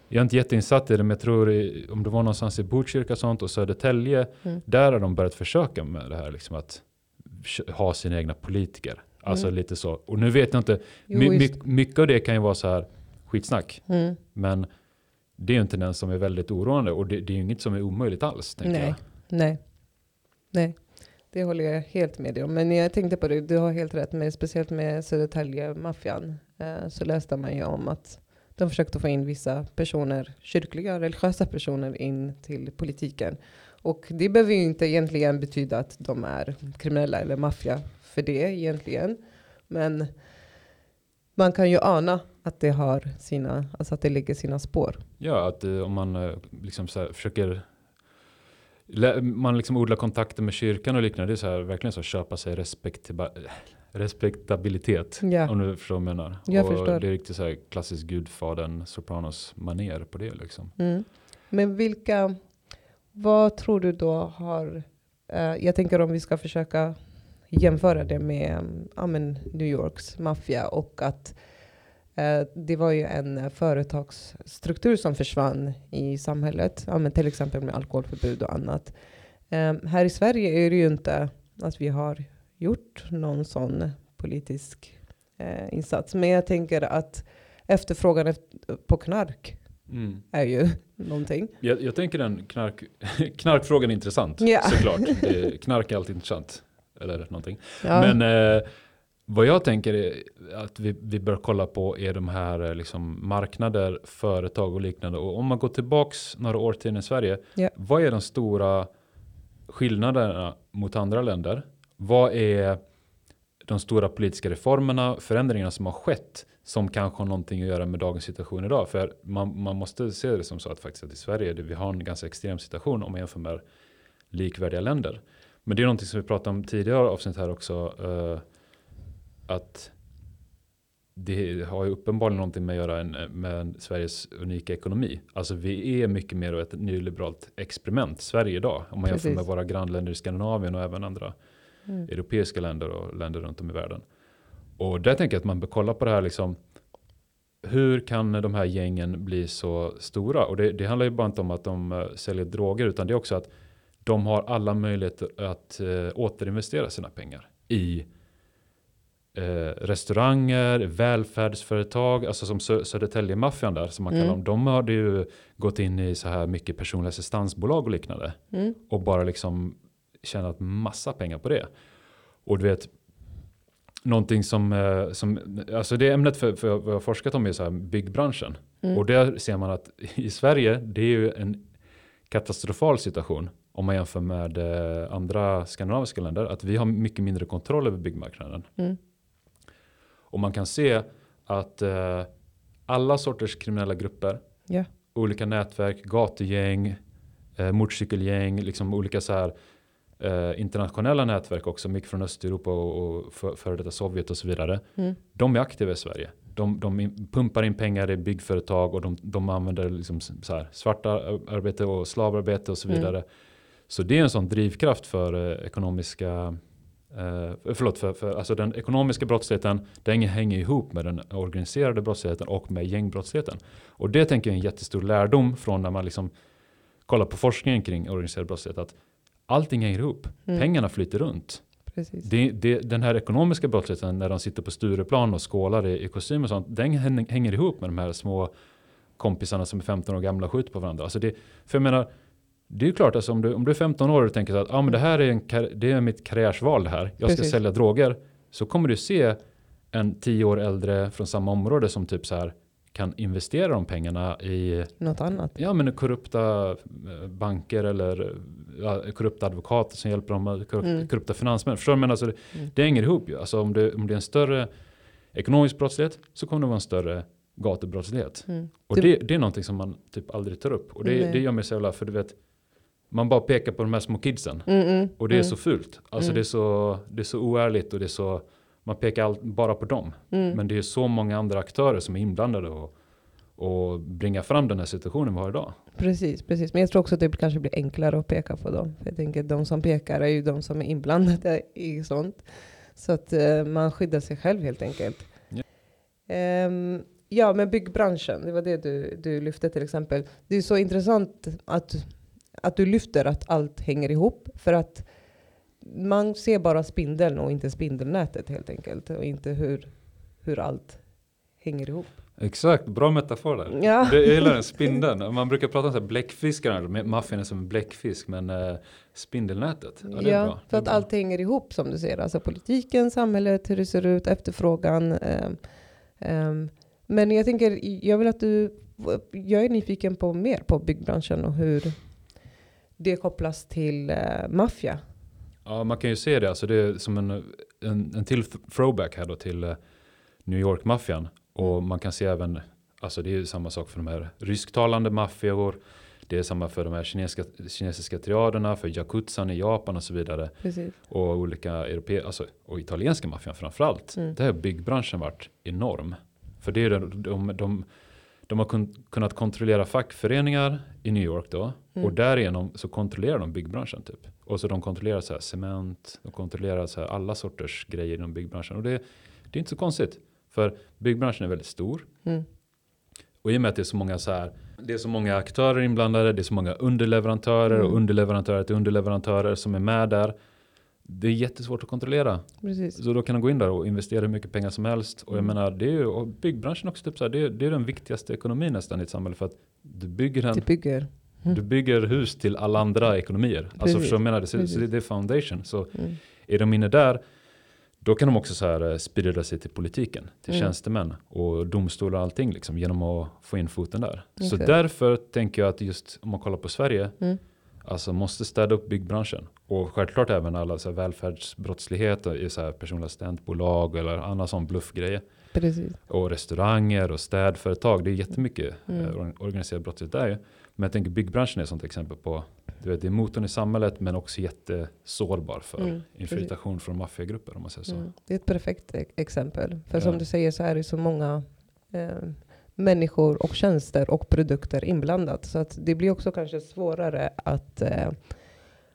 jag är inte jätteinsatt i det, men jag tror i, om det var någonstans i Botkyrka och sånt och Södertälje, Mm. där har de börjat försöka med det här liksom att ha sina egna politiker. Alltså Mm. lite så. Och nu vet jag inte, Jo, my, my, mycket av det kan ju vara så här skitsnack, Mm. men det är ju en tendens som är väldigt oroande och det, det är ju inget som är omöjligt alls. Tänker Nej. jag. Nej. Nej. Det håller jag helt med dig om. Men jag tänkte på det, du har helt rätt. Med, speciellt med Södertälje-maffian eh, så läste man ju om att de försökte få in vissa personer, kyrkliga, religiösa personer in till politiken. Och det behöver ju inte egentligen betyda att de är kriminella eller maffia för det egentligen. Men man kan ju ana att det har sina, alltså att det lägger sina spår. Ja, att eh, om man eh, liksom här försöker man liksom odlar kontakter med kyrkan och liknande. Det är så här, verkligen så att köpa sig respektabilitet. Ja. Om du förstår vad jag menar. Jag och förstår. Det är riktigt så här klassisk gudfadern Sopranos maner på det liksom. Mm. Men vilka, vad tror du då har, eh, jag tänker om vi ska försöka jämföra det med ja, men New Yorks maffia och att eh, det var ju en företagsstruktur som försvann i samhället, ja, men till exempel med alkoholförbud och annat. Eh, här i Sverige är det ju inte att vi har gjort någon sån politisk eh, insats, men jag tänker att efterfrågan på knark är ju någonting. Jag, jag tänker den knark, knarkfrågan är intressant Ja. såklart. Knark är alltid intressant. Eller någonting. Ja. Men eh, vad jag tänker är att vi, vi bör kolla på är de här eh, liksom marknader, företag och liknande. Och om man går tillbaks några år till i Sverige. Ja. Vad är de stora skillnaderna mot andra länder? Vad är de stora politiska reformerna, förändringarna som har skett som kanske har någonting att göra med dagens situation idag? För man, man måste se det som så att faktiskt att i Sverige det, vi har en ganska extrem situation om man jämför med likvärdiga länder. Men det är någonting som vi pratade om tidigare avsnitt här också. eh, att det har ju uppenbarligen någonting med att göra med Sveriges unika ekonomi. Alltså vi är mycket mer av ett nyliberalt experiment, Sverige idag. Om man jämför Precis. med våra grannländer i Skandinavien och även andra Mm. europeiska länder och länder runt om i världen. Och där tänker jag att man bör kolla på det här liksom. Hur kan de här gängen bli så stora? Och det, det handlar ju bara inte om att de eh, säljer droger utan det är också att de har alla möjligheter att eh, återinvestera sina pengar i eh, restauranger, välfärdsföretag, alltså som Sö- Södertälje-maffian där som man Mm. kallar dem. De har ju gått in i så här mycket personliga assistansbolag och liknande Mm. och bara liksom tjänat massa pengar på det. Och du vet, någonting som, eh, som alltså det ämnet för, för vad jag har forskat om är så här byggbranschen. Mm. Och där ser man att i Sverige, det är ju en katastrofal situation om man jämför med eh, andra skandinaviska länder, att vi har mycket mindre kontroll över byggmarknaden. Mm. Och man kan se att eh, alla sorters kriminella grupper, Ja. olika nätverk, gatugäng, eh, motorcykelgäng, liksom olika så här eh, internationella nätverk också, mycket från Östeuropa och, och för, före detta Sovjet och så vidare. Mm. De är aktiva i Sverige. De, de in, pumpar in pengar i byggföretag och de, de använder liksom här, svarta arbete och slavarbete och så Mm. vidare. Så det är en sån drivkraft för eh, ekonomiska Eh, förlåt, för, för, alltså den ekonomiska brottsligheten den hänger ihop med den organiserade brottsligheten och med gängbrottsligheten. Och det tänker jag är en jättestor lärdom från när man liksom kollar på forskningen kring organiserad brottslighet. Att allting hänger ihop. Mm. Pengarna flyter runt. Det, det, den här ekonomiska brottsligheten när de sitter på Stureplan och skålar i, i kostym och sånt, den häng- hänger ihop med de här små kompisarna som är 15 år gamla och skjuter på varandra. Alltså det, för jag menar, det är ju klart, alltså om, du, om du är 15 år och tänker så att ah, men det här är, en, det är mitt karriärsval det här, jag ska Precis. sälja droger, så kommer du se en 10 år äldre från samma område som typ så här kan investera de pengarna i Något annat. ja, men korrupta eh, banker eller ja, korrupta advokater som hjälper dem, med korrup, Mm. korrupta finansmän. Förstår du? Men alltså det, Mm. det hänger ihop ju. Alltså om det, om det är en större ekonomisk brottslighet så kommer det vara en större gatubrottslighet. Mm. Och Det- det, det är någonting som man typ aldrig tar upp. Och det, Nej. det gör mig så jävla, för du vet, man bara pekar på de här små kidsen. Mm, mm, Och det är mm, så fult. Alltså Mm. det, är så, det är så oärligt och det är så, man pekar allt, bara på dem. mm. Men det är så många andra aktörer som är inblandade och, och bringar fram den här situationen vi har idag. Precis, precis. Men jag tror också att det kanske blir enklare att peka på dem. För jag tänker att de som pekar är ju de som är inblandade i sånt. Så att eh, man skyddar sig själv helt enkelt. Ja. Ehm, ja, men byggbranschen, det var det du, du lyfte till exempel. Det är så intressant att, att du lyfter att allt hänger ihop. För att man ser bara spindeln och inte spindelnätet helt enkelt. Och inte hur, hur allt hänger ihop. Exakt, bra metafor där. Ja. Det, jag gillar den, spindeln. Man brukar prata om så här bläckfiskar, med maffian är som en bläckfisk, men eh, spindelnätet, ja, det är Ja, för att allt hänger ihop som du ser. Alltså politiken, samhället, hur det ser ut, efterfrågan. ehm, ehm. men jag tänker, jag vill att du, jag är nyfiken på mer på byggbranschen och hur det kopplas till uh, maffia. Ja, man kan ju se det. Alltså det är som en, en, en till throwback här då till eh, New York-maffian. Och man kan se även, alltså det är ju samma sak för de här rysktalande maffior. Det är samma för de här kinesiska, kinesiska triaderna, för yakuzan i Japan och så vidare. Precis. Och olika europe, alltså, och italienska maffian framförallt. Mm. Där har byggbranschen varit enorm. För det är de, de, de, de har kun, kunnat kontrollera fackföreningar i New York då. Mm. Och därigenom så kontrollerar de byggbranschen typ. Och så de kontrollerar så här cement, de kontrollerar så här alla sorters grejer inom byggbranschen. Och det, det är inte så konstigt. För byggbranschen är väldigt stor. Mm. Och i och med att det är så många så här, det är så många aktörer inblandade, det är så många underleverantörer Mm. och underleverantörer till underleverantörer som är med där. Det är jättesvårt att kontrollera. Precis. Så då kan de gå in där och investera hur mycket pengar som helst. Och jag Mm. menar, det är ju, och byggbranschen också, typ så här, det, är, det är den viktigaste ekonomin nästan i ett samhälle. För att du bygger, en, Det bygger. Mm. du bygger hus till alla andra ekonomier. Alltså Precis. förstår du vad jag menar? Så, Precis. så det, det är foundation. Så Mm. är de inne där, då kan de också så här eh, sprida sig till politiken, till Mm. tjänstemän och domstolar och allting liksom, genom att få in foten där. Så Exakt. därför tänker jag att just om man kollar på Sverige, Mm. alltså måste städa upp byggbranschen. Och självklart även alla så här välfärdsbrottslighet i så här personliga assistentbolag eller andra sån bluffgrejer. Precis. Och restauranger och städföretag, det är jättemycket Mm. eh, or- organiserad brottslighet där ju. Men jag tänker byggbranschen är ett sånt exempel på, du vet, det är motorn i samhället men också jättesårbar för Mm, infiltration från maffiagrupper om man säger så. Mm. Det är ett perfekt e- exempel. För Ja. som du säger så är det så många eh, människor och tjänster och produkter inblandat. Så att det blir också kanske svårare att, eh,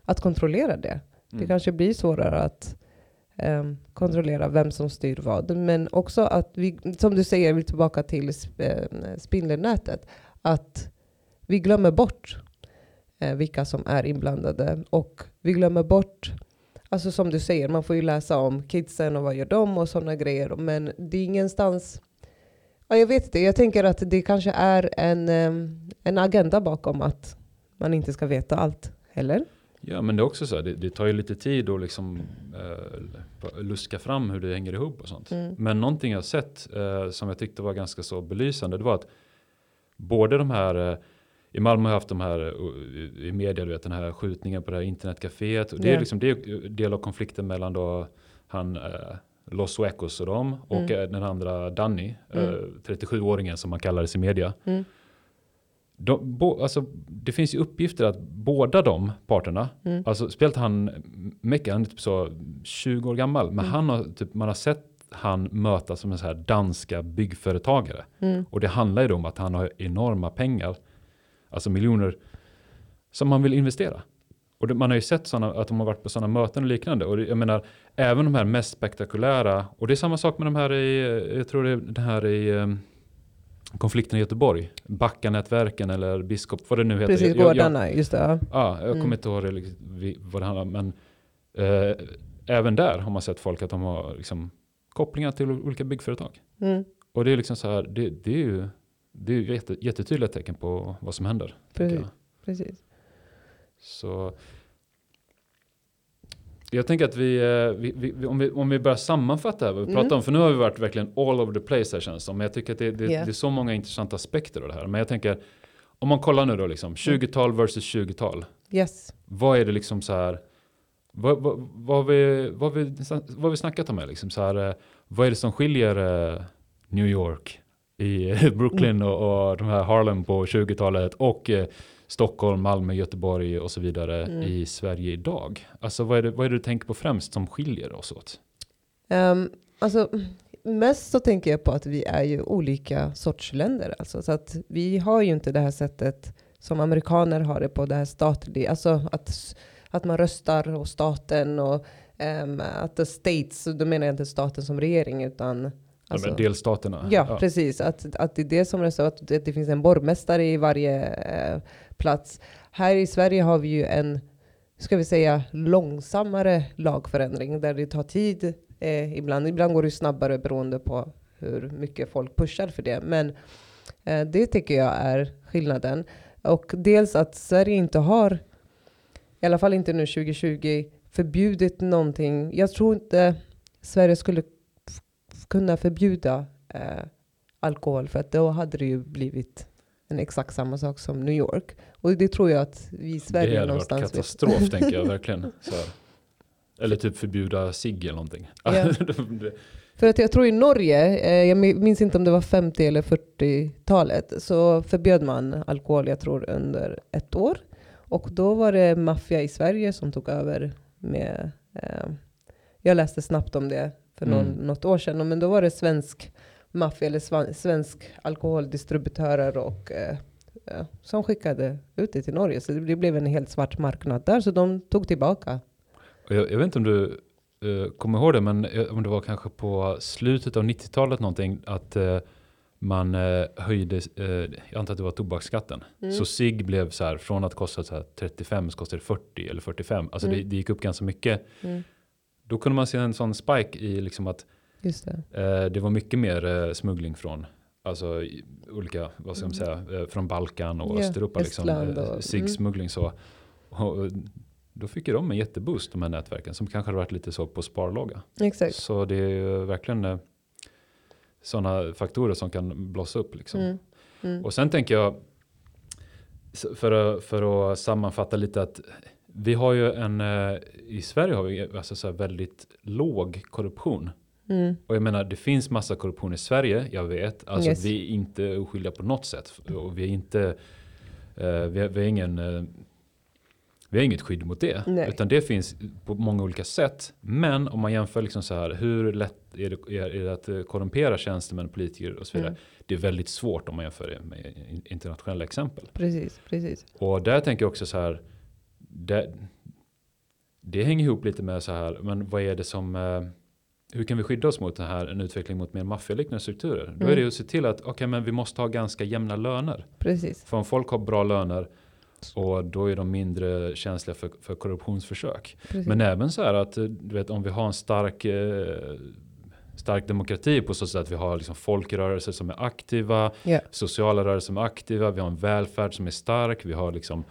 att kontrollera det. Det Mm. kanske blir svårare att eh, kontrollera vem som styr vad. Men också att vi, som du säger, vi är tillbaka till eh, spindelnätet. Att vi glömmer bort eh, vilka som är inblandade. Och vi glömmer bort, alltså som du säger, man får ju läsa om kidsen och vad gör de och sådana grejer. Men det är ingenstans, ja, jag vet inte, jag tänker att det kanske är en, eh, en agenda bakom att man inte ska veta allt. Eller? Ja men det är också så här, det, det tar ju lite tid att liksom eh, luska fram hur det hänger ihop och sånt. Mm. Men någonting jag sett eh, som jag tyckte var ganska så belysande det var att både de här eh, i Malmö har jag haft de här eh, i- media, du vet den här skjutningen på det här internetcaféet. Och det är Ja. liksom det är del av konflikten mellan då han eh, Los Suecos och dem och Mm. eh, den andra Danny, Mm. 37-åringen som man kallades i media. Mm. De, bo, alltså, det finns ju uppgifter att båda de parterna, Mm. alltså spelat han mycket, han är typ så 20 år gammal, men Mm. han har, typ, man har sett han möta som en så här danska byggföretagare. Mm. Och det handlar ju då om att han har enorma pengar, alltså miljoner, som man vill investera. Och det, man har ju sett såna, att de har varit på sådana möten och liknande. Och det, jag menar, även de här mest spektakulära, och det är samma sak med de här i, jag tror det är det här i um, konflikten i Göteborg, Backanätverken eller Biskop, vad det nu heter. Precis, Jag- gårdarna, just det. Ja. Ja, jag Mm. kommer inte ihåg det, vad det handlar om. Men eh, även där har man sett folk att de har liksom, kopplingar till olika byggföretag. Mm. Och det är liksom så här, det, det är ju det är jätte, jättetydliga tecken på vad som händer. Precis. Precis. Så jag tänker att vi, eh, vi, vi, vi- om, vi om vi börjar sammanfatta här, vad vi Mm. pratar om, för nu har vi varit verkligen all over the place här känns det som. Men jag tycker att det, det, Ja. det är så många intressanta aspekter av det här. Men jag tänker, om man kollar nu då liksom, 20-tal versus 20-tal. Yes. Vad är det liksom så här, vad, vad, vad, vi, vad, vi, vad vi snackat om här liksom? Så här, eh, vad är det som skiljer eh, New York i Brooklyn och, och de här Harlem på 20-talet och Stockholm, Malmö, Göteborg och så vidare Mm. i Sverige idag? Alltså vad är, det, vad är det du tänker på främst som skiljer oss åt? Um, alltså, mest så tänker jag på att vi är ju olika sorts länder. Alltså, så att vi har ju inte det här sättet som amerikaner har det på det här statliga. Alltså att, att man röstar och staten och um, att the states, då menar jag inte staten som regering utan alltså, de delstaterna? Ja, precis. Att, att det är det som röstar, att det, det finns en borgmästare i varje eh, plats. Här i Sverige har vi ju en, ska vi säga, långsammare lagförändring där det tar tid. Eh, ibland, ibland går det snabbare beroende på hur mycket folk pushar för det. Men eh, det tycker jag är skillnaden. Och dels att Sverige inte har, i alla fall inte nu 2020, förbjudit någonting. Jag tror inte Sverige skulle kunna förbjuda eh, alkohol för att då hade det ju blivit en exakt samma sak som New York. Och det tror jag att vi i Sverige det hade varit någonstans vet. katastrof tänker jag verkligen. Eller typ förbjuda cigg eller någonting. Ja. Det- För att jag tror i Norge, eh, jag mi- minns inte om det var 50 eller 40-talet, så förbjöd man alkohol, jag tror under ett år. Och då var det maffia i Sverige som tog över med, eh, jag läste snabbt om det för någon, Mm. något år sedan, men då var det svensk maffia eller svensk alkoholdistributörer och eh, ja, som skickade ut det till Norge. Så det blev en helt svart marknad där, så de tog tillbaka. Jag, jag vet inte om du eh, kommer ihåg det, men eh, om det var kanske på slutet av 90-talet någonting, att eh, man eh, höjde, eh, jag antar att det var tobaksskatten. Mm. Så cigg blev så här, från att kosta så här 35 så kostade det 40 eller 45. Alltså Mm. det, det gick upp ganska mycket. Mm. Då kunde man se en sån spike i liksom att Just det. eh, det var mycket mer eh, smuggling från Alltså olika, vad ska man säga, eh, från Balkan och Mm. Ja, Östeuropa. Liksom, och- mm. Ciggsmuggling så. Och, då fick ju de en jätteboost de här nätverken som kanske hade varit lite så på sparlåga. Exakt. Så det är ju verkligen sådana faktorer som kan blossa upp. Liksom. Mm. Mm. Och sen tänker jag, för att, för att sammanfatta lite att vi har ju en, i Sverige har vi alltså så här väldigt låg korruption. Mm. Och jag menar, det finns massa korruption i Sverige, jag vet. Alltså Yes. vi är inte oskyldiga på något sätt. Och vi är inte, eh, vi, har, vi har ingen, eh, vi har inget skydd mot det. Nej. Utan det finns på många olika sätt. Men om man jämför liksom så här, hur lätt är det, är det att eh, korrumpera tjänstemän, politiker och så vidare. Mm. Det är väldigt svårt om man jämför det med in- internationella exempel. Precis, precis. Och där tänker jag också så här, det, det hänger ihop lite med så här, men vad är det som, hur kan vi skydda oss mot det här, en utveckling mot mer maffialiknande strukturer? Då är Mm. det ju att se till att, okej men vi måste ha ganska jämna löner. Precis. För om folk har bra löner, och då är de mindre känsliga för, för korruptionsförsök. precis. Men även så här att, du vet om vi har en stark eh, stark demokrati på så sätt att vi har liksom folkrörelser som är aktiva, Ja. sociala rörelser som är aktiva, vi har en välfärd som är stark, vi har liksom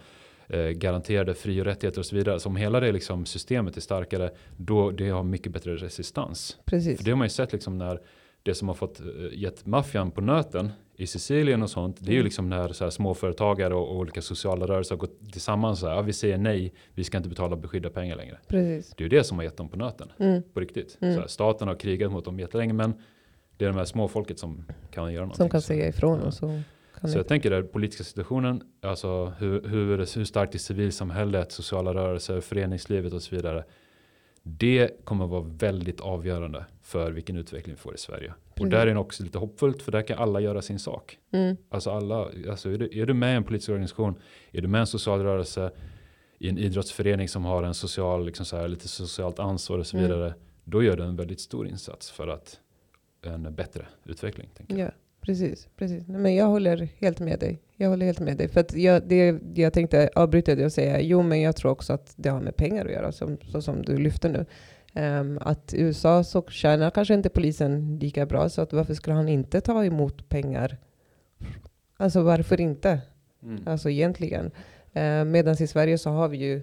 eh, garanterade fri och rättigheter och så vidare. Så om hela det liksom systemet är starkare, då det har mycket bättre resistans. precis. För det har man ju sett liksom när det som har fått eh, gett maffian på nöten i Sicilien och sånt, det är ju Mm. liksom när så här småföretagare och, och olika sociala rörelser har gått tillsammans så här, ja, vi säger nej, vi ska inte betala beskydda pengar längre. precis. Det är ju det som har gett dem på nöten, Mm. på riktigt. Mm. Så här, staten har krigat mot dem jättelänge, men det är de här småfolket som kan göra någonting. Som kan Så- säga ifrån ja. och så kan så jag tänker den politiska situationen, alltså hur, hur, hur starkt är civilsamhället, sociala rörelser, föreningslivet och så vidare. Det kommer vara väldigt avgörande för vilken utveckling vi får i Sverige. Och Precis. där är det också lite hoppfullt för där kan alla göra sin sak. Mm. Alltså alla, alltså är, du, är du med i en politisk organisation, är du med i en social rörelse, i en idrottsförening som har en social, liksom så här, lite socialt ansvar och så Mm. vidare. Då gör du en väldigt stor insats för att en bättre utveckling. Tänker jag. Ja, precis. precis. Nej, men jag håller helt med dig. Jag håller helt med dig. För att jag, det, jag tänkte avbryta det och säga, jo men jag tror också att det har med pengar att göra, som, så som du lyfter nu. Um, att i USA så tjänar kanske inte polisen lika bra, så att varför skulle han inte ta emot pengar? Alltså varför inte? Mm. Alltså egentligen. Uh, Medan i Sverige så har vi ju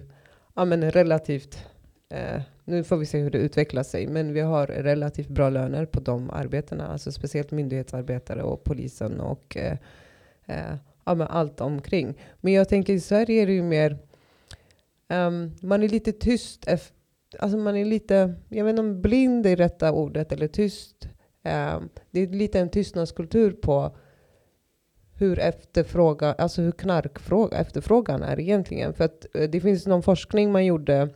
ja, men relativt Eh, nu får vi se hur det utvecklar sig, men vi har relativt bra löner på de arbetena, alltså speciellt myndighetsarbetare och polisen och eh, eh, ja, men allt omkring. Men jag tänker i Sverige är det ju mer, um, man är lite tyst, alltså man är lite, jag vet inte om blind är rätta ordet, eller tyst. Um, det är lite en tystnadskultur på hur efterfrågan, alltså hur knarkfråga, efterfrågan är egentligen. För att eh, det finns någon forskning man gjorde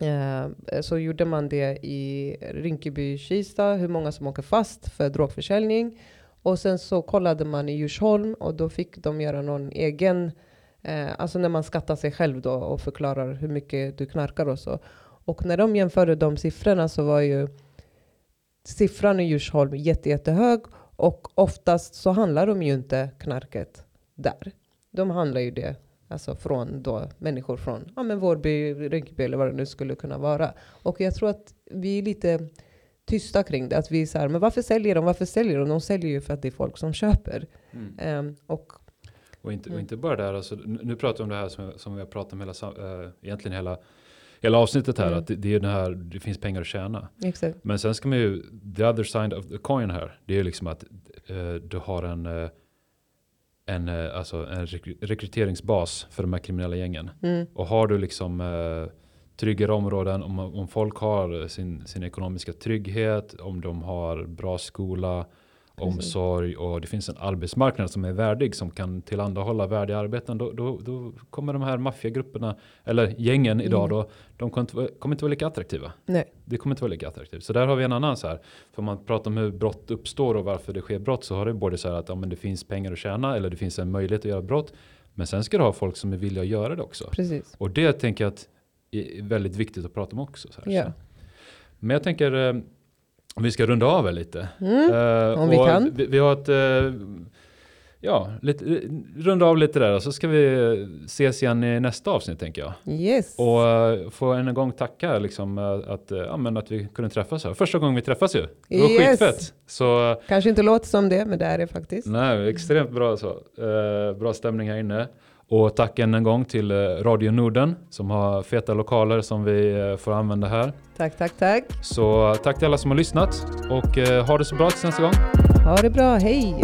Eh, så gjorde man det i Rinkeby-Kista, hur många som åker fast för drogförsäljning. Och sen så kollade man i Djursholm och då fick de göra någon egen, eh, alltså när man skattar sig själv då och förklarar hur mycket du knarkar och så. Och när de jämförde de siffrorna så var ju siffran i Djursholm jätte, jättehög och oftast så handlar de ju inte knarket där. De handlar ju det Alltså från då människor från ja, men Vårby, Rinkeby eller vad det nu skulle kunna vara. Och jag tror att vi är lite tysta kring det. Att vi är så här, men varför säljer de? Varför säljer de? De säljer ju för att det är folk som köper. Mm. Um, och, och, inte, och inte bara där, alltså, nu pratar vi om det här som, som vi har pratat om hela, uh, egentligen hela hela avsnittet här, mm. att det, det, är det här, det finns pengar att tjäna. Exakt. Men sen ska man ju, the other side of the coin här, det är ju liksom att uh, du har en uh, en, eh, alltså en rekryteringsbas för de här kriminella gängen. Mm. Och har du liksom eh, tryggare områden, om, om folk har sin, sin ekonomiska trygghet, om de har bra skola, omsorg och det finns en arbetsmarknad som är värdig som kan tillhandahålla värdiga arbeten då, då, då kommer de här maffiagrupperna eller gängen idag mm. då de kommer inte, kommer inte vara lika attraktiva. Nej. Det kommer inte vara lika attraktivt. Så där har vi en annan så här. För man pratar om hur brott uppstår och varför det sker brott så har det både så här att ja, men det finns pengar att tjäna eller det finns en möjlighet att göra brott. Men sen ska du ha folk som är villiga att göra det också. Precis. Och det tänker jag att är väldigt viktigt att prata om också. Så här, ja. så. Men jag tänker eh, vi ska runda av lite. Mm, uh, om vi kan. Vi, vi, har ett, uh, ja, lite, runda av lite där och så ska vi ses igen i nästa avsnitt tänker jag. Yes. Och uh, få en gång tacka liksom att, ja, men att vi kunde träffas här. Första gången vi träffas ju. Det var yes. skitfett. Så, Kanske inte låter som det, men det är det faktiskt. Nej, extremt bra så. bra stämning här inne. Och tack än en gång till Radio Norden som har feta lokaler som vi får använda här. Tack, tack, tack. Så tack till alla som har lyssnat och ha det så bra tills nästa gång. Ha det bra, hej!